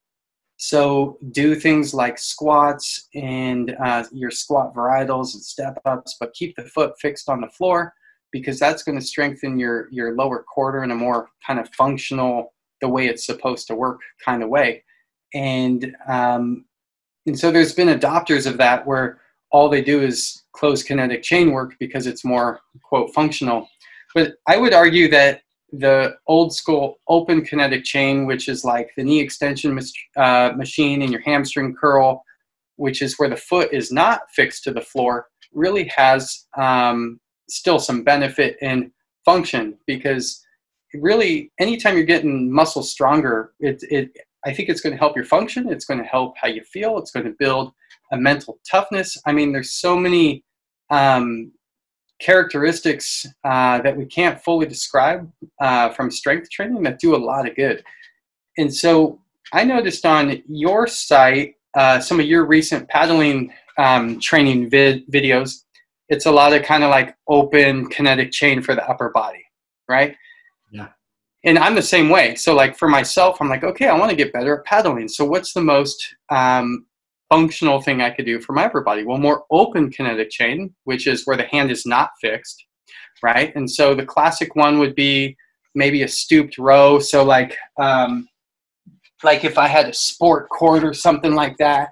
So do things like squats and uh, your squat varietals and step ups, but keep the foot fixed on the floor. because that's going to strengthen your your lower quarter in a more kind of functional the way it's supposed to work kind of way and um, and so there's been adopters of that where all they do is close kinetic chain work because it's more quote functional but i would argue that the old school open kinetic chain which is like the knee extension uh, machine and your hamstring curl which is where the foot is not fixed to the floor really has um, still some benefit in function because really anytime you're getting muscle stronger it, it i think it's going to help your function it's going to help how you feel it's going to build a mental toughness. I mean there's so many um, characteristics uh, that we can't fully describe uh, from strength training that do a lot of good and so i noticed on your site uh, some of your recent paddling um, training vid- videos it's a lot of kind of like open kinetic chain for the upper body, right? Yeah. And I'm the same way. So like for myself, I'm like, okay, I want to get better at paddling. So what's the most um, functional thing I could do for my upper body? Well, more open kinetic chain, which is where the hand is not fixed, right? And so the classic one would be maybe a stooped row. So like, um, like if I had a sport court or something like that,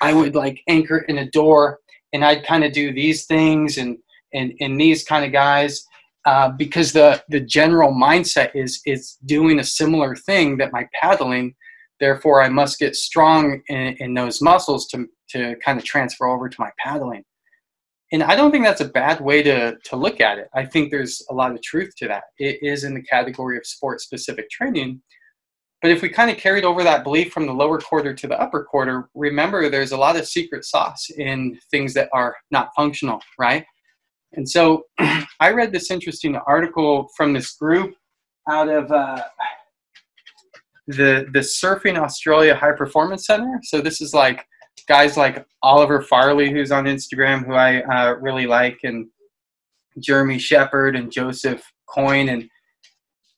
I would like anchor in a door and I'd kind of do these things and and and these kind of guys uh, because the the general mindset is is doing a similar thing that my paddling. Therefore, I must get strong in, in those muscles to to kind of transfer over to my paddling. And I don't think that's a bad way to to look at it. I think there's a lot of truth to that. It is in the category of sport specific training, but if we kind of carried over that belief from the lower quarter to the upper quarter, remember there's a lot of secret sauce in things that are not functional, right? And so I read this interesting article from this group out of uh, the the Surfing Australia High Performance Center. So this is like guys like Oliver Farley, who's on Instagram, who I uh, really like, and Jeremy Sheppard and Joseph Coyne, and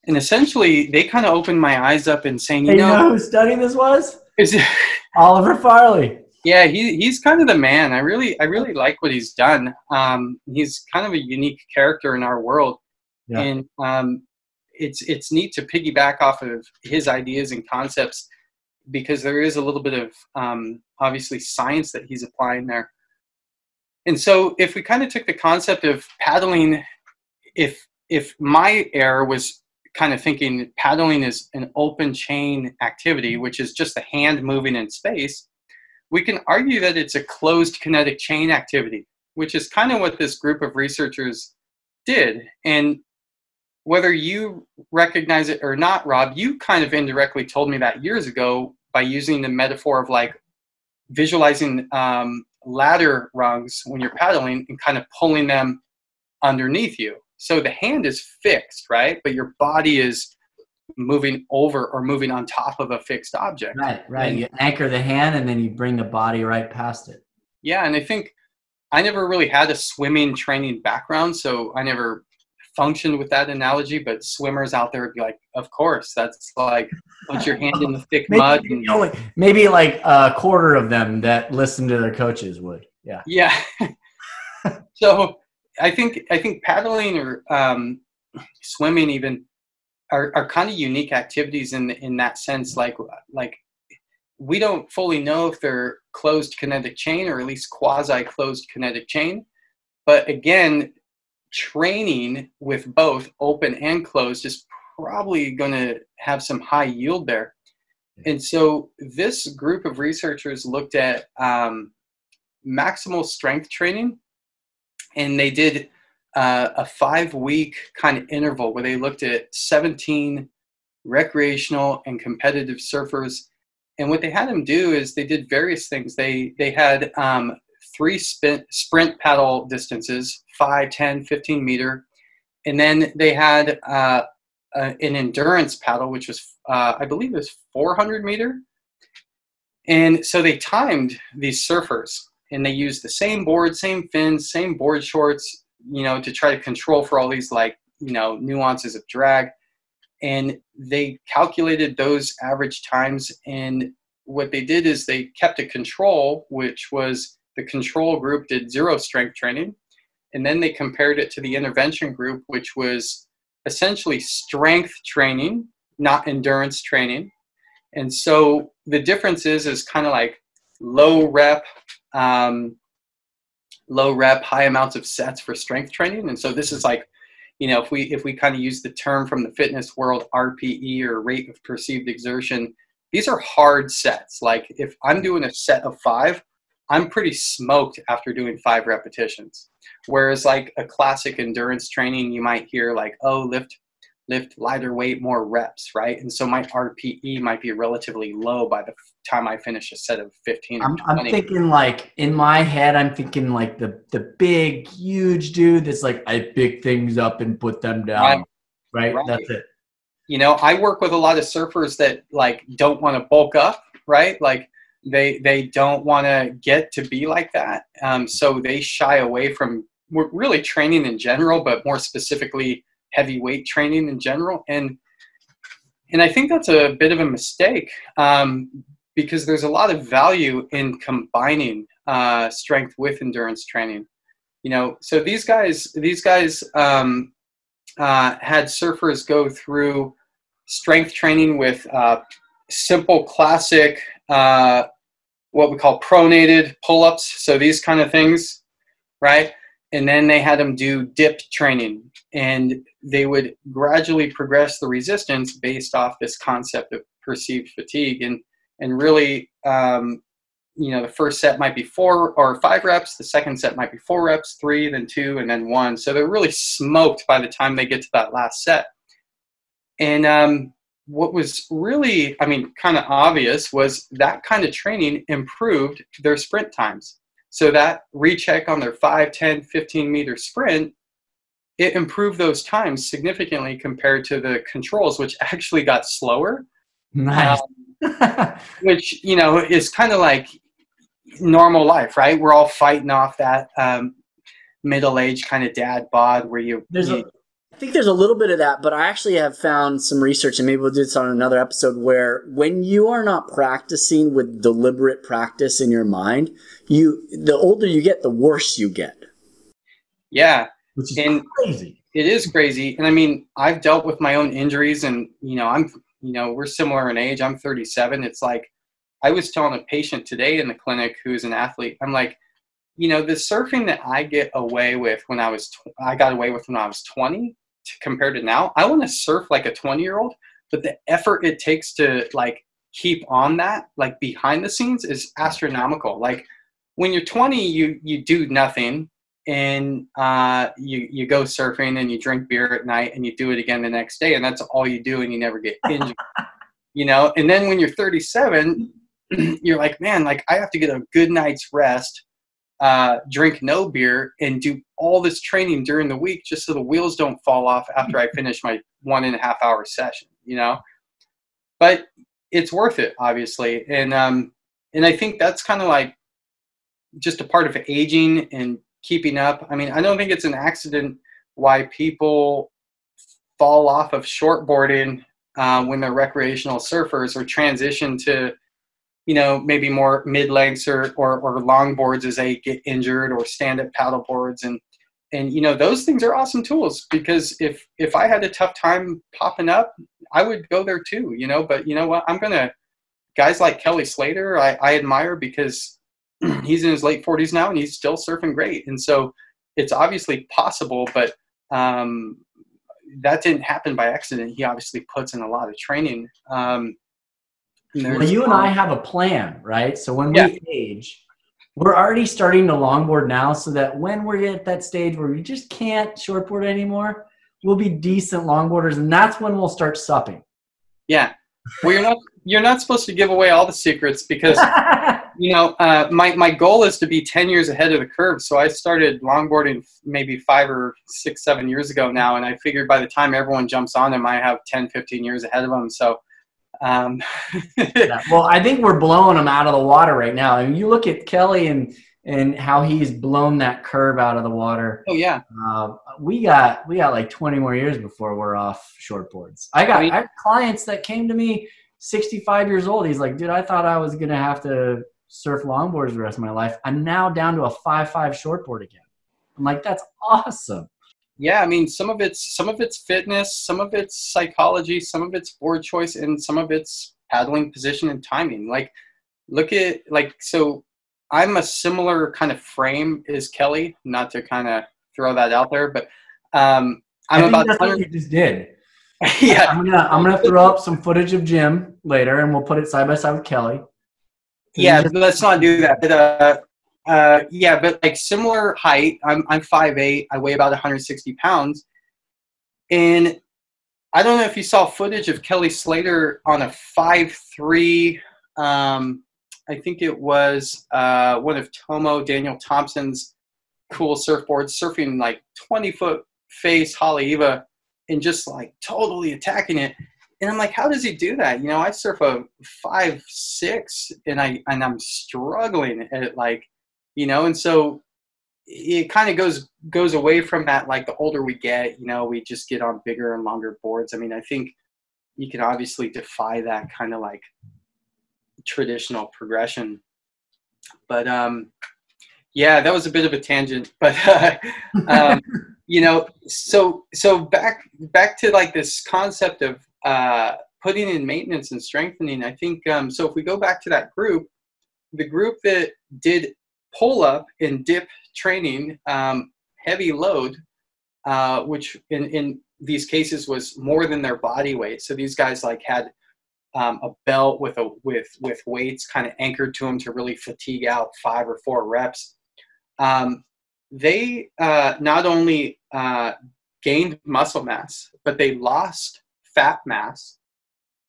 and essentially they kind of opened my eyes up and saying, you, hey, know, you know who studying this was? Is it, Oliver Farley. Yeah, he, he's kind of the man. I really I really like what he's done. Um, he's kind of a unique character in our world, yeah. and um, it's it's neat to piggyback off of his ideas and concepts because there is a little bit of um, obviously science that he's applying there. And so, if we kind of took the concept of paddling, if if my error was kind of thinking paddling is an open chain activity, which is just a hand moving in space, we can argue that it's a closed kinetic chain activity, which is kind of what this group of researchers did. And whether you recognize it or not, Rob, you kind of indirectly told me that years ago by using the metaphor of like visualizing um, ladder rungs when you're paddling and kind of pulling them underneath you. So the hand is fixed, right? But your body is moving over or moving on top of a fixed object. Right, right. And, you anchor the hand and then you bring the body right past it. Yeah, and I think I never really had a swimming training background, so I never functioned with that analogy. But swimmers out there would be like, of course, that's like put your hand in the thick maybe, mud. And, only, maybe like a quarter of them that listen to their coaches would. Yeah. Yeah. so I think I think paddling or um, swimming even are, are kind of unique activities in in that sense. Like like we don't fully know if they're closed kinetic chain or at least quasi closed kinetic chain. But again, training with both open and closed is probably going to have some high yield there. And so this group of researchers looked at um, maximal strength training and they did uh, a five week kind of interval where they looked at 17 recreational and competitive surfers. And what they had them do is they did various things. They they had um, three sprint, sprint paddle distances 5 10 15 meter and then they had uh, an endurance paddle which was uh, i believe it was 400 meter and so they timed these surfers and they used the same board, same fins, same board shorts, you know, to try to control for all these like, you know, nuances of drag. And they calculated those average times. And what they did is they kept a control, which was the control group did zero strength training. and then they compared it to the intervention group, which was essentially strength training, not endurance training. And so the difference is is kind of like low rep, um, low rep, high amounts of sets for strength training. And so this is like, you know, if we if we kind of use the term from the fitness world, RPE or rate of perceived exertion, these are hard sets. Like if I'm doing a set of five, I'm pretty smoked after doing five repetitions. Whereas like a classic endurance training, you might hear like, oh, lift lift lighter weight, more reps, right? And so my RPE might be relatively low by the time I finish a set of 15 I'm, I'm, thinking like in my head, I'm thinking like the the big, huge dude that's like I pick things up and put them down. Right. right? right. That's it. You know, I work with a lot of surfers that like don't want to bulk up, right? Like they they don't want to get to be like that. Um, so they shy away from really training in general, but more specifically heavyweight training in general. And and I think that's a bit of a mistake um, because there's a lot of value in combining uh, strength with endurance training. You know, so these guys these guys um, uh, had surfers go through strength training with uh, simple classic uh, what we call pronated pull-ups so these kind of things right? And then they had them do dip training. And they would gradually progress the resistance based off this concept of perceived fatigue. And and really um, you know the first set might be four or five reps the second set might be four reps three then two and then one. So they're really smoked by the time they get to that last set. And um, what was really i mean kind of obvious was that kind of training improved their sprint times so that recheck on their 5 10 15 meter sprint it improved those times significantly compared to the controls, which actually got slower. Nice. Um, which you know is kind of like normal life, right? We're all fighting off that um, middle-aged kind of dad bod where you. There's you, a, I think there's a little bit of that, but I actually have found some research, and maybe we'll do this on another episode, where when you are not practicing with deliberate practice in your mind, you the older you get, the worse you get. Yeah, which is and crazy. It is crazy, and I mean, I've dealt with my own injuries, and you know, I'm, you know, we're similar in age. I'm 37. It's like I was telling a patient today in the clinic who's an athlete. I'm like, you know, the surfing that I get away with when I was, tw- I got away with when I was 20 to, compared to now. I want to surf like a 20 year old, but the effort it takes to like keep on that, like behind the scenes, is astronomical. Like when you're 20, you you do nothing and uh, you you go surfing and you drink beer at night and you do it again the next day and that's all you do and you never get injured you know and then when you're 37 you're like man like i have to get a good night's rest uh, drink no beer and do all this training during the week just so the wheels don't fall off after i finish my one and a half hour session you know but it's worth it obviously and um and i think that's kind of like just a part of aging and keeping up. I mean, I don't think it's an accident why people fall off of shortboarding uh, when they're recreational surfers or transition to, you know, maybe more mid lengths or, or, or long boards as they get injured or stand up paddle boards. And, and, you know, those things are awesome tools because if, if I had a tough time popping up, I would go there too, you know, but you know what, I'm going to, guys like Kelly Slater, I, I admire because he's in his late 40s now and he's still surfing great. And so it's obviously possible, but um, that didn't happen by accident. He obviously puts in a lot of training. Um, well, you and I have a plan, right? So when yeah. we age, we're already starting to longboard now so that when we're at that stage where we just can't shortboard anymore, we'll be decent longboarders and that's when we'll start supping. Yeah. Well, you're not you're not supposed to give away all the secrets because you know, uh, my, my goal is to be 10 years ahead of the curve. So I started longboarding maybe five or six, seven years ago now. And I figured by the time everyone jumps on them, I have 10, 15 years ahead of them. So, um, yeah, well, I think we're blowing them out of the water right now. I mean, you look at Kelly and, and how he's blown that curve out of the water. Oh yeah. Uh, we got, we got like 20 more years before we're off shortboards. I got, I, mean, I clients that came to me 65 years old. He's like, dude, I thought I was going to have to surf longboards the rest of my life. I'm now down to a five five shortboard again. I'm like, that's awesome. Yeah, I mean, some of it's some of it's fitness, some of it's psychology, some of it's board choice, and some of it's paddling position and timing. Like, look at like so. I'm a similar kind of frame as Kelly. Not to kind of throw that out there, but um, I'm about. That's what you just did. yeah, I'm gonna I'm gonna throw up some footage of Jim later, and we'll put it side by side with Kelly. Yeah, let's not do that. But uh, uh, yeah, but like similar height. I'm I'm five eight. I weigh about 160 pounds, and I don't know if you saw footage of Kelly Slater on a five three. Um, I think it was uh, one of Tomo Daniel Thomson's cool surfboards, surfing like 20 foot face Haleiwa and just like totally attacking it. And I'm like, how does he do that? You know, I surf a five six, and I and I'm struggling at like, you know, and so it kind of goes goes away from that. Like the older we get, you know, we just get on bigger and longer boards. I mean, I think you can obviously defy that kind of like traditional progression, but um, yeah, that was a bit of a tangent, but uh, um, you know, so so back back to like this concept of uh, putting in maintenance and strengthening. I think um, so. If we go back to that group, the group that did pull up and dip training, um, heavy load, uh, which in in these cases was more than their body weight. So these guys like had um, a belt with a with with weights kind of anchored to them to really fatigue out five or four reps um, they uh, not only uh, gained muscle mass, but they lost fat mass.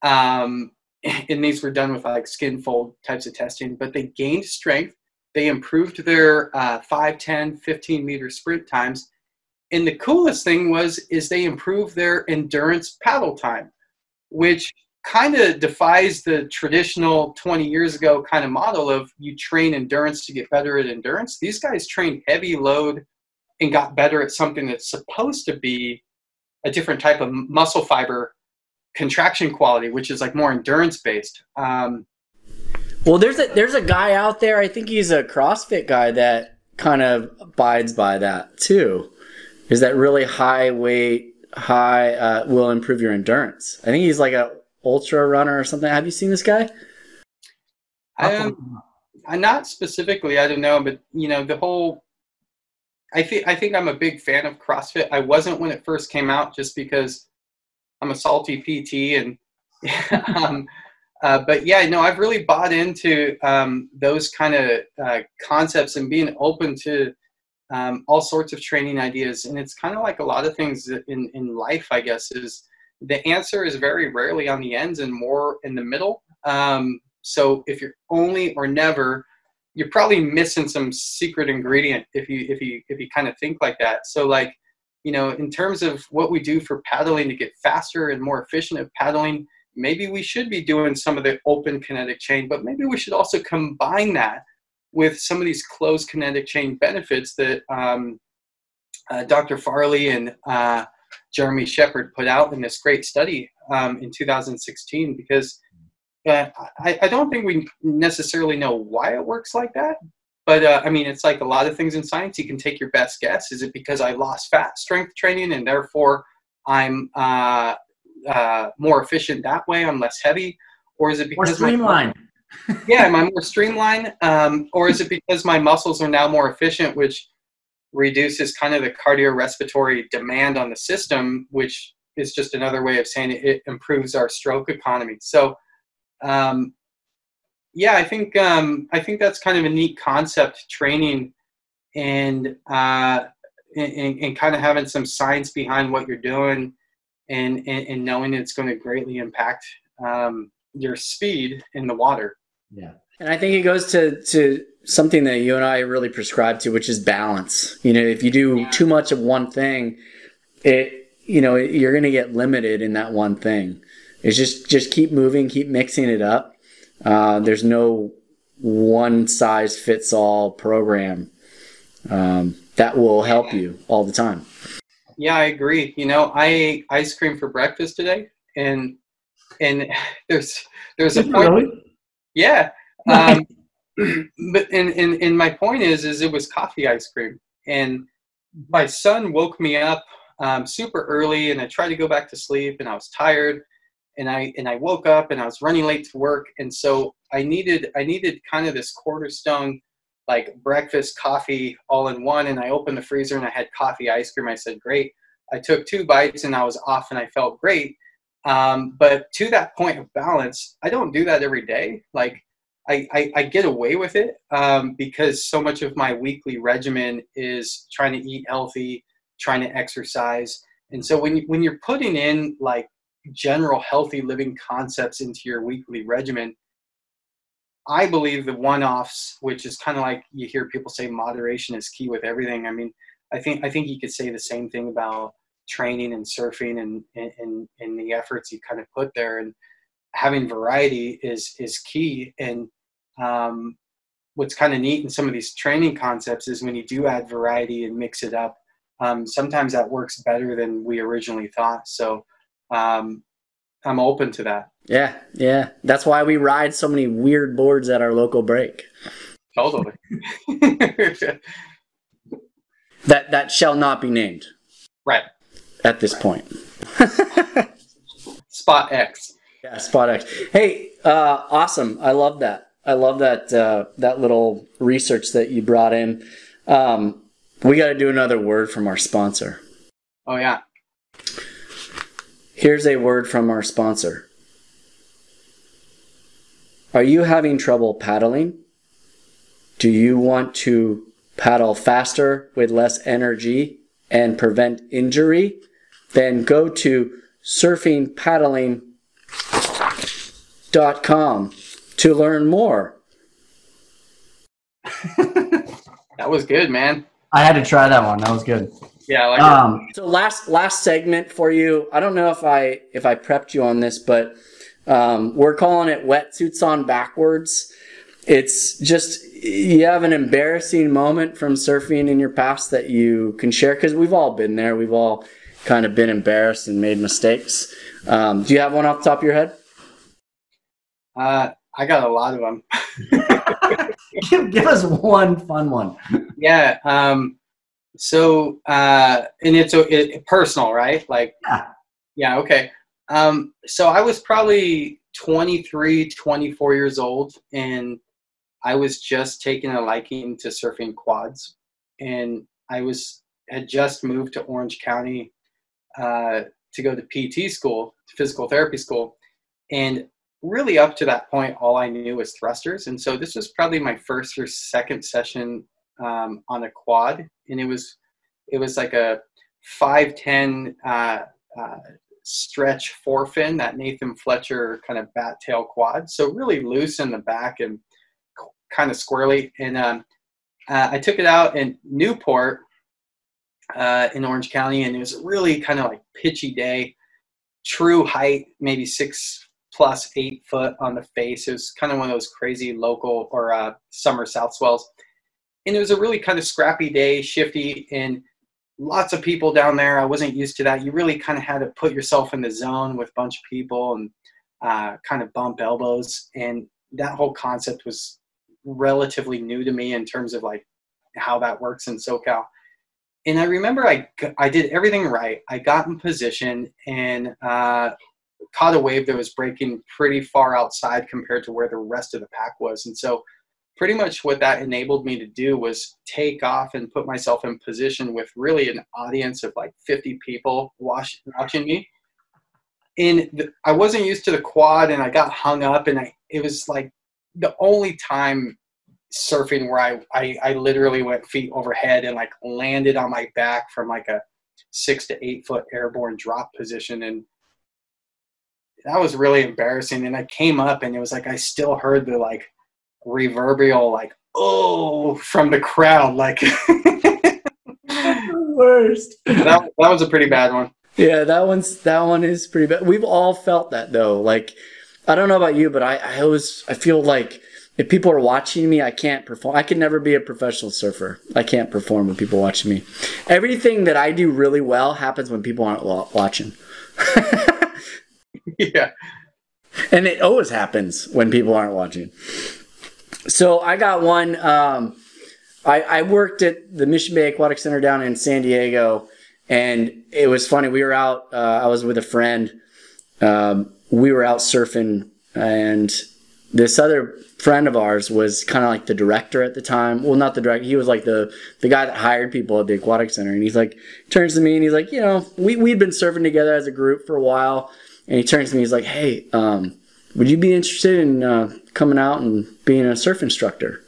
Um, and these were done with like skin fold types of testing, but they gained strength. They improved their uh, 5, 10, 15 meter sprint times. And the coolest thing was is they improved their endurance paddle time, which kind of defies the traditional 20 years ago kind of model of you train endurance to get better at endurance. These guys trained heavy load and got better at something that's supposed to be a different type of muscle fiber contraction quality, which is like more endurance based. Um, well, there's a there's a guy out there. I think he's a CrossFit guy that kind of abides by that too. Is that really high weight, high uh, will improve your endurance? I think he's like a ultra runner or something. Have you seen this guy? Um, not specifically. I don't know, but you know the whole. I think I think I'm a big fan of CrossFit. I wasn't when it first came out, just because I'm a salty PT and. um, uh, but yeah, no, I've really bought into um, those kind of uh, concepts and being open to um, all sorts of training ideas. And it's kind of like a lot of things in, in life, I guess, is the answer is very rarely on the ends and more in the middle. Um, so if you're only or never, you're probably missing some secret ingredient if you if you if you kind of think like that. So like, you know, in terms of what we do for paddling to get faster and more efficient at paddling, maybe we should be doing some of the open kinetic chain, but maybe we should also combine that with some of these closed kinetic chain benefits that um, uh, Dr. Farley and uh, Jeremy Sheppard put out in this great study um, in 2016 because uh, I, I, don't think we necessarily know why it works like that. But uh, I mean, it's like a lot of things in science. You can take your best guess. Is it because I lost fat strength training and therefore I'm uh, uh more efficient that way? I'm less heavy, or is it because more streamlined? My, yeah, am I more streamlined? Um, or is it because my muscles are now more efficient, which reduces kind of the cardiorespiratory demand on the system, which is just another way of saying it, it improves our stroke economy. So, um, yeah, I think um, I think that's kind of a neat concept, training and, uh, and, and kind of having some science behind what you're doing, and and, and knowing it's going to greatly impact um, your speed in the water. Yeah, and I think it goes to to something that you and I really prescribe to, which is balance. You know, if you do yeah. too much of one thing, it you know you're going to get limited in that one thing. It's just just keep moving, keep mixing it up. Uh, there's no one size fits all program um, that will help you all the time. Yeah, I agree. You know, I ate ice cream for breakfast today, and and there's there's a point. Really? Yeah. Um, but and, and, and my point is is it was coffee ice cream and my son woke me up um, super early, and I tried to go back to sleep, and I was tired, and I and I woke up, and I was running late to work, and so I needed I needed kind of this cornerstone like breakfast, coffee, all in one. And I opened the freezer and I had coffee, ice cream. I said, great. I took two bites and I was off and I felt great. Um, but to that point of balance, I don't do that every day. Like I, I, I get away with it um, because so much of my weekly regimen is trying to eat healthy, trying to exercise. And so when, you, when you're putting in like general healthy living concepts into your weekly regimen, I believe the one-offs, which is kind of like you hear people say moderation is key with everything. I mean, I think I think you could say the same thing about training and surfing and and, and the efforts you kind of put there and having variety is is key. And um, what's kind of neat in some of these training concepts is when you do add variety and mix it up um, sometimes that works better than we originally thought. So um, i'm open to that yeah yeah that's why we ride so many weird boards at our local break totally that that shall not be named right at this point. Spot X. Yeah, Spot X. Hey, uh, awesome! I love that. I love that uh, that little research that you brought in. Um, we got to do another word from our sponsor. Oh yeah. Here's a word from our sponsor. Are you having trouble paddling? Do you want to paddle faster with less energy and prevent injury? then go to surfingpaddling.com to learn more. that was good, man. I had to try that one. That was good. Yeah, like um, so last last segment for you. I don't know if I if I prepped you on this, but um, we're calling it wetsuits on backwards. It's just you have an embarrassing moment from surfing in your past that you can share because we've all been there. We've all kind of been embarrassed and made mistakes. Um, do you have one off the top of your head? Uh, I got a lot of them. give, give, us one fun one. Yeah. Um, so, uh, and it's a, it, personal, right? Like, yeah. Yeah. Okay. Um, so I was probably 23, 24 years old, and I was just taking a liking to surfing quads, and I was had just moved to Orange County uh, to go to PT school, physical therapy school, and really up to that point, all I knew was thrusters. And so this was probably my first or second session um, on a quad, and it was it was like a five ten uh, uh, stretch four fin, that Nathan Fletcher kind of bat tail quad. So really loose in the back and kind of squirrely. And um, uh, I took it out in Newport uh, in Orange County, and it was a really kind of like pitchy day. True height, maybe six plus eight foot on the face. It was kind of one of those crazy local or uh, summer south swells. And it was a really kind of scrappy day, shifty, and lots of people down there. I wasn't used to that. You really kind of had to put yourself in the zone with a bunch of people and uh, kind of bump elbows. And that whole concept was relatively new to me in terms of like how that works in SoCal and I remember I, I did everything right. I got in position and uh, caught a wave that was breaking pretty far outside compared to where the rest of the pack was. And so, pretty much what that enabled me to do was take off and put myself in position with really an audience of like 50 people watch, watching me. And the, I wasn't used to the quad and I got hung up, and I, it was like the only time surfing where I, I, I literally went feet overhead and like landed on my back from like a six to eight foot airborne drop position and that was really embarrassing and i came up and it was like i still heard the like reverberal like oh from the crowd like worst that, that was a pretty bad one yeah that one's that one is pretty bad we've all felt that though like i don't know about you but i i always i feel like if people are watching me, I can't perform. I can never be a professional surfer. I can't perform with people watching me. Everything that I do really well happens when people aren't watching. yeah. And it always happens when people aren't watching. So I got one. Um, I, I worked at the Mission Bay Aquatic Center down in San Diego, and it was funny. We were out. Uh, I was with a friend. Um, we were out surfing, and this other friend of ours was kind of like the director at the time. Well, not the director. He was like the the guy that hired people at the aquatic center. And he's like, turns to me and he's like, you know, we we'd been surfing together as a group for a while. And he turns to me. He's like, hey, um, would you be interested in uh, coming out and being a surf instructor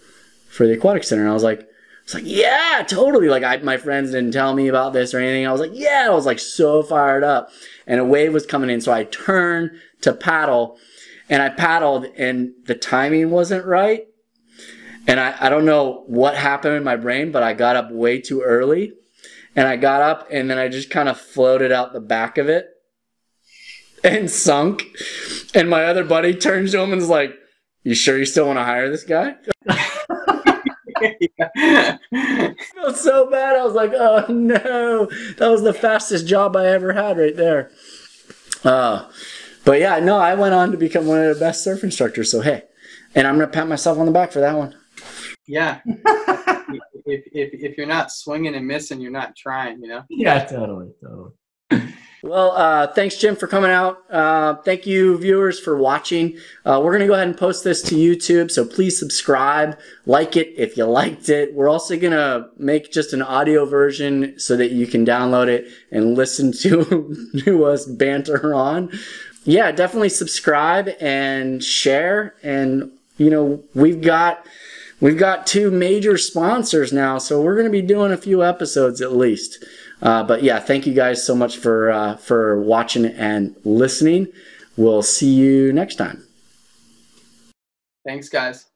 for the aquatic center? And I was like. It's like, yeah, totally. Like I, my friends didn't tell me about this or anything. I was like, yeah, I was like so fired up. And a wave was coming in. So I turned to paddle and I paddled and the timing wasn't right. And I, I don't know what happened in my brain, but I got up way too early. And I got up and then I just kind of floated out the back of it and sunk. And my other buddy turns to him and is like, You sure you still want to hire this guy? I felt so bad. I was like, Oh no. That was the fastest job I ever had right there. Uh, but yeah, no, I went on to become one of the best surf instructors. So hey, and I'm gonna pat myself on the back for that one. Yeah. if, if, if you're not swinging and missing, you're not trying, you know? Yeah, totally, totally. Well, uh, thanks, Jim, for coming out. Uh, thank you, viewers, for watching. Uh, we're going to go ahead and post this to YouTube, so please subscribe, like it if you liked it. We're also going to make just an audio version so that you can download it and listen to, to us banter on. Yeah, definitely subscribe and share. And, you know, we've got. We've got two major sponsors now, so we're going to be doing a few episodes at least. Uh, but yeah, thank you guys so much for uh, for watching and listening. We'll see you next time. Thanks, guys.